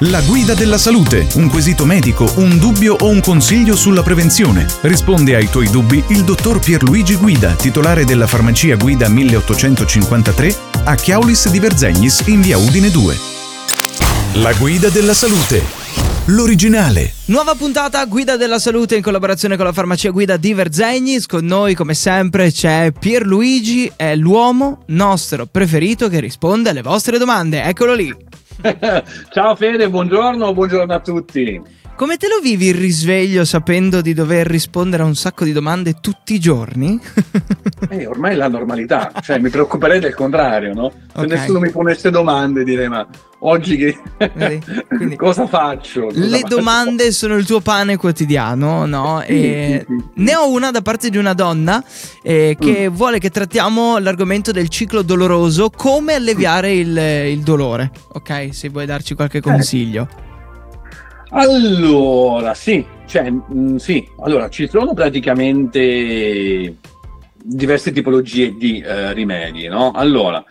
La guida della salute, un quesito medico, un dubbio o un consiglio sulla prevenzione. Risponde ai tuoi dubbi il dottor Pierluigi Guida, titolare della farmacia Guida 1853 a Chiaulis di Verzegnis in via Udine 2. La guida della salute. L'originale. Nuova puntata Guida della Salute in collaborazione con la farmacia Guida di Verzegnis. Con noi, come sempre, c'è Pierluigi, è l'uomo nostro preferito che risponde alle vostre domande. Eccolo lì. Ciao Fede, buongiorno, buongiorno a tutti. Come te lo vivi il risveglio sapendo di dover rispondere a un sacco di domande tutti i giorni? eh, ormai è la normalità, cioè mi preoccuperei del contrario, no? Se okay. nessuno mi ponesse domande direi ma oggi che... Quindi, cosa faccio? Cosa le faccio? domande sono il tuo pane quotidiano, no? E ne ho una da parte di una donna eh, che mm. vuole che trattiamo l'argomento del ciclo doloroso, come alleviare il, il dolore, ok? Se vuoi darci qualche consiglio. Eh. Allora, sì, cioè, mh, mm, sì, allora ci sono praticamente diverse tipologie di eh, rimedi, no? Allora,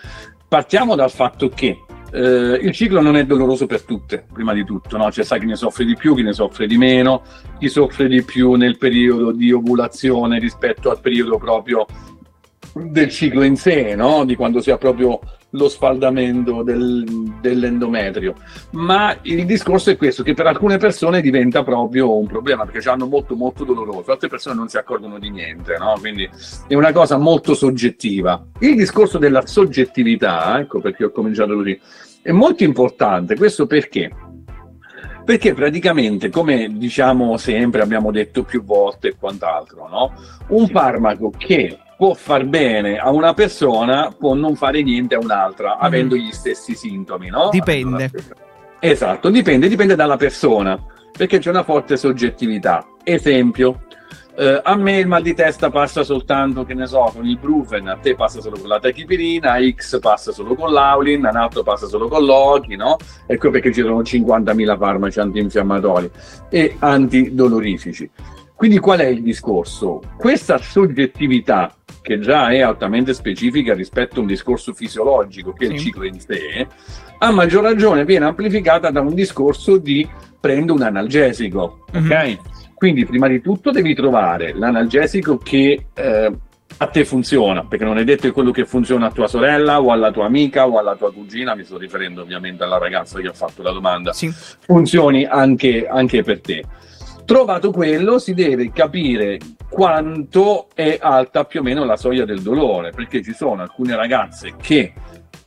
partiamo dal fatto che eh, il ciclo non è doloroso per tutte, prima di tutto, no? C'è sa chi ne soffre di più, chi ne soffre di meno, chi soffre di più nel periodo di ovulazione rispetto al periodo proprio del ciclo in sé, no? Di quando si ha proprio lo sfaldamento del, dell'endometrio. Ma il discorso è questo, che per alcune persone diventa proprio un problema, perché hanno molto molto doloroso, altre persone non si accorgono di niente, no? Quindi è una cosa molto soggettiva. Il discorso della soggettività, ecco perché ho cominciato così, è molto importante. Questo perché? Perché praticamente, come diciamo sempre, abbiamo detto più volte e quant'altro, no? un farmaco che può far bene a una persona, può non fare niente a un'altra, mm. avendo gli stessi sintomi, no? Dipende. Esatto, dipende, dipende dalla persona, perché c'è una forte soggettività. Esempio, eh, a me il mal di testa passa soltanto, che ne so, con il Brufen, a te passa solo con la tachipirina, X passa solo con l'Aulin, a un altro passa solo con l'Oki, no? Ecco perché ci sono 50.000 farmaci antinfiammatori e antidolorifici. Quindi qual è il discorso? Questa soggettività, che già è altamente specifica rispetto a un discorso fisiologico che è il ciclo in sé, a maggior ragione viene amplificata da un discorso di prendo un analgesico, mm-hmm. ok? Quindi prima di tutto devi trovare l'analgesico che eh, a te funziona, perché non è detto che quello che funziona a tua sorella o alla tua amica o alla tua cugina, mi sto riferendo ovviamente alla ragazza che ha fatto la domanda, sì. funzioni anche, anche per te. Trovato quello, si deve capire quanto è alta più o meno la soglia del dolore, perché ci sono alcune ragazze che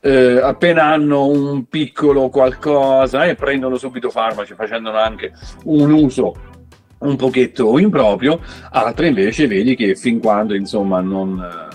eh, appena hanno un piccolo qualcosa e prendono subito farmaci, facendone anche un uso un pochetto improprio, altre invece vedi che fin quando insomma non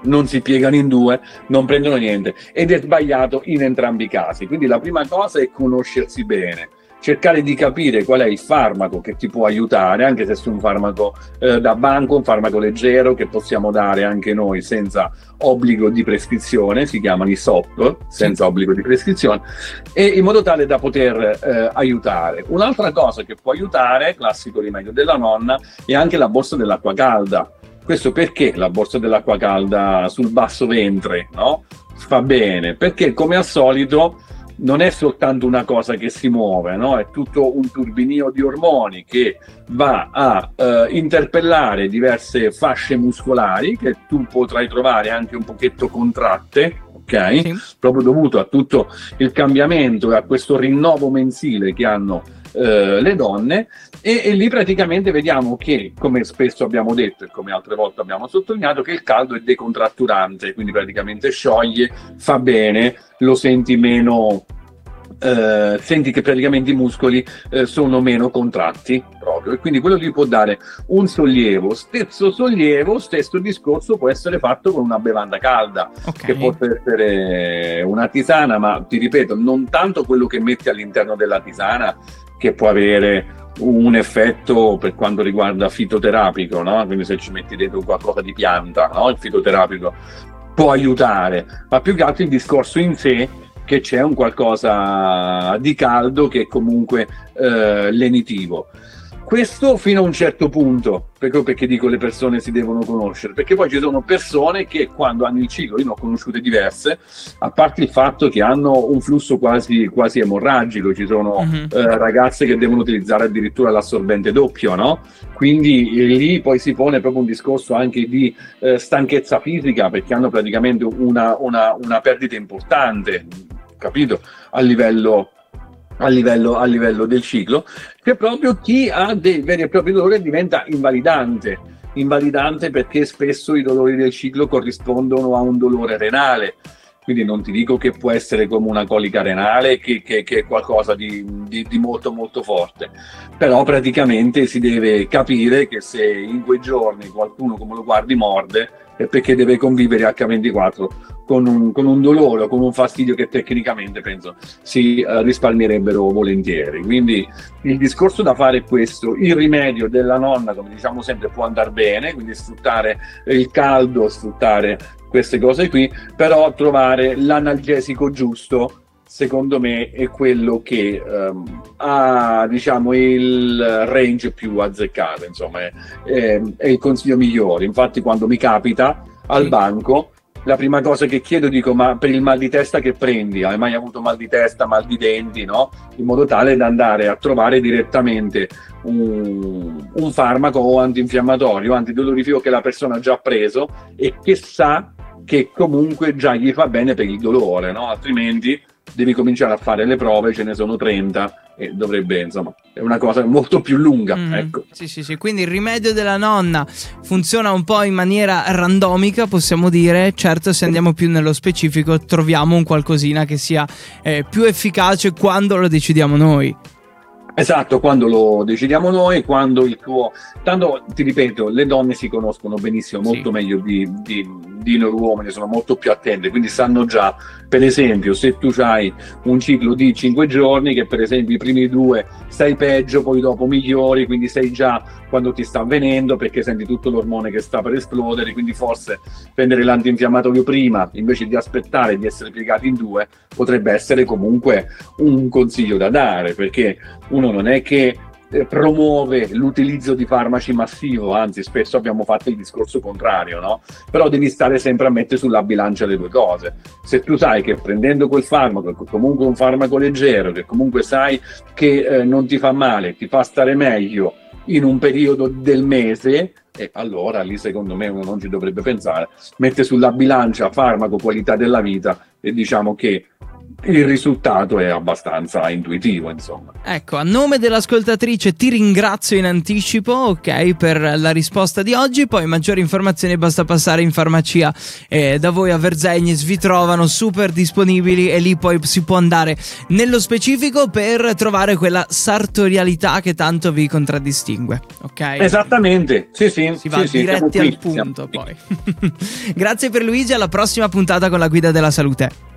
non si piegano in due, non prendono niente ed è sbagliato in entrambi i casi. Quindi la prima cosa è conoscersi bene, cercare di capire qual è il farmaco che ti può aiutare, anche se è un farmaco eh, da banco, un farmaco leggero che possiamo dare anche noi senza obbligo di prescrizione, si chiamano i SOP, senza obbligo di prescrizione, e in modo tale da poter eh, aiutare. Un'altra cosa che può aiutare, classico rimedio della nonna, è anche la borsa dell'acqua calda. Questo perché la borsa dell'acqua calda sul basso ventre, no? Fa bene, perché come al solito non è soltanto una cosa che si muove, no? è tutto un turbinio di ormoni che va a eh, interpellare diverse fasce muscolari che tu potrai trovare anche un pochetto contratte, ok? Sì. Proprio dovuto a tutto il cambiamento e a questo rinnovo mensile che hanno eh, le donne e, e, lì praticamente vediamo che, come spesso abbiamo detto e come altre volte abbiamo sottolineato, che il caldo è decontratturante, quindi praticamente scioglie, fa bene, lo senti meno, eh, senti che praticamente i muscoli eh, sono meno contratti proprio e quindi quello lì può dare un sollievo stesso sollievo stesso discorso può essere fatto con una bevanda calda okay. che può essere una tisana ma ti ripeto non tanto quello che metti all'interno della tisana che può avere un effetto per quanto riguarda fitoterapico, no? quindi se ci metti dentro qualcosa di pianta, no? il fitoterapico può aiutare, ma più che altro il discorso in sé che c'è un qualcosa di caldo che è comunque eh, lenitivo. Questo fino a un certo punto, perché, perché, dico le persone si devono conoscere, perché poi ci sono persone che quando hanno il ciclo, io ne ho conosciute diverse, a parte il fatto che hanno un flusso quasi, quasi emorragico, ci sono uh-huh. eh, ragazze che devono utilizzare addirittura l'assorbente doppio, no? Quindi eh, lì poi si pone proprio un discorso anche di eh, stanchezza fisica, perché hanno praticamente una, una, una perdita importante, capito? A livello a livello, a livello del ciclo, che proprio chi ha dei veri e propri dolori diventa invalidante. Invalidante perché spesso i dolori del ciclo corrispondono a un dolore renale. Quindi non ti dico che può essere come una colica renale, che, che, che è qualcosa di, di, di, molto molto forte. Però praticamente si deve capire che se in quei giorni qualcuno come lo guardi morde, è perché deve convivere H24 con un, con un dolore o con un fastidio che tecnicamente penso si uh, risparmierebbero volentieri. Quindi il discorso da fare è questo, il rimedio della nonna, come diciamo sempre, può andare bene, quindi sfruttare il caldo, sfruttare queste cose qui, però trovare l'analgesico giusto secondo me è quello che um, ha diciamo il range più azzeccato insomma è, è, è, il consiglio migliore. Infatti quando mi capita al sì. banco la prima cosa che chiedo dico ma per il mal di testa che prendi? Hai mai avuto mal di testa mal di denti no? In modo tale da andare a trovare direttamente un, un farmaco o antinfiammatorio antidolorifico che la persona ha già preso e che sa che comunque già gli fa bene per il dolore no altrimenti devi cominciare a fare le prove, ce ne sono 30 e dovrebbe, insomma, è una cosa molto più lunga. Mm, ecco. Sì, sì, sì, quindi il rimedio della nonna funziona un po' in maniera randomica, possiamo dire. Certo, se andiamo più nello specifico, troviamo un qualcosina che sia eh, più efficace quando lo decidiamo noi. Esatto, quando lo decidiamo noi, quando il tuo... Tanto ti ripeto, le donne si conoscono benissimo, molto sì. meglio di, di, di noi uomini, sono molto più attente, quindi sanno già, per esempio, se tu hai un ciclo di 5 giorni, che per esempio i primi due stai peggio, poi dopo migliori, quindi sei già quando ti sta avvenendo perché senti tutto l'ormone che sta per esplodere, quindi forse prendere l'antinfiammatorio prima invece di aspettare di essere piegati in due potrebbe essere comunque un consiglio da dare, perché uno non è che promuove l'utilizzo di farmaci massivo, anzi spesso abbiamo fatto il discorso contrario, no? Però devi stare sempre a mettere sulla bilancia le due cose. Se tu sai che prendendo quel farmaco, comunque un farmaco leggero, che comunque sai che eh, non ti fa male, ti fa stare meglio in un periodo del mese, e allora lì secondo me uno non ci dovrebbe pensare, mette sulla bilancia farmaco qualità della vita e diciamo che il risultato è abbastanza intuitivo, insomma. Ecco, a nome dell'ascoltatrice ti ringrazio in anticipo, ok, per la risposta di oggi. Poi maggiori informazioni basta passare in farmacia eh, da voi a Verzegnis, vi trovano super disponibili e lì poi si può andare nello specifico per trovare quella sartorialità che tanto vi contraddistingue, ok? Esattamente, sì, sì. Si va sì, diretti al punto poi. Grazie per Luigi, alla prossima puntata con la guida della salute.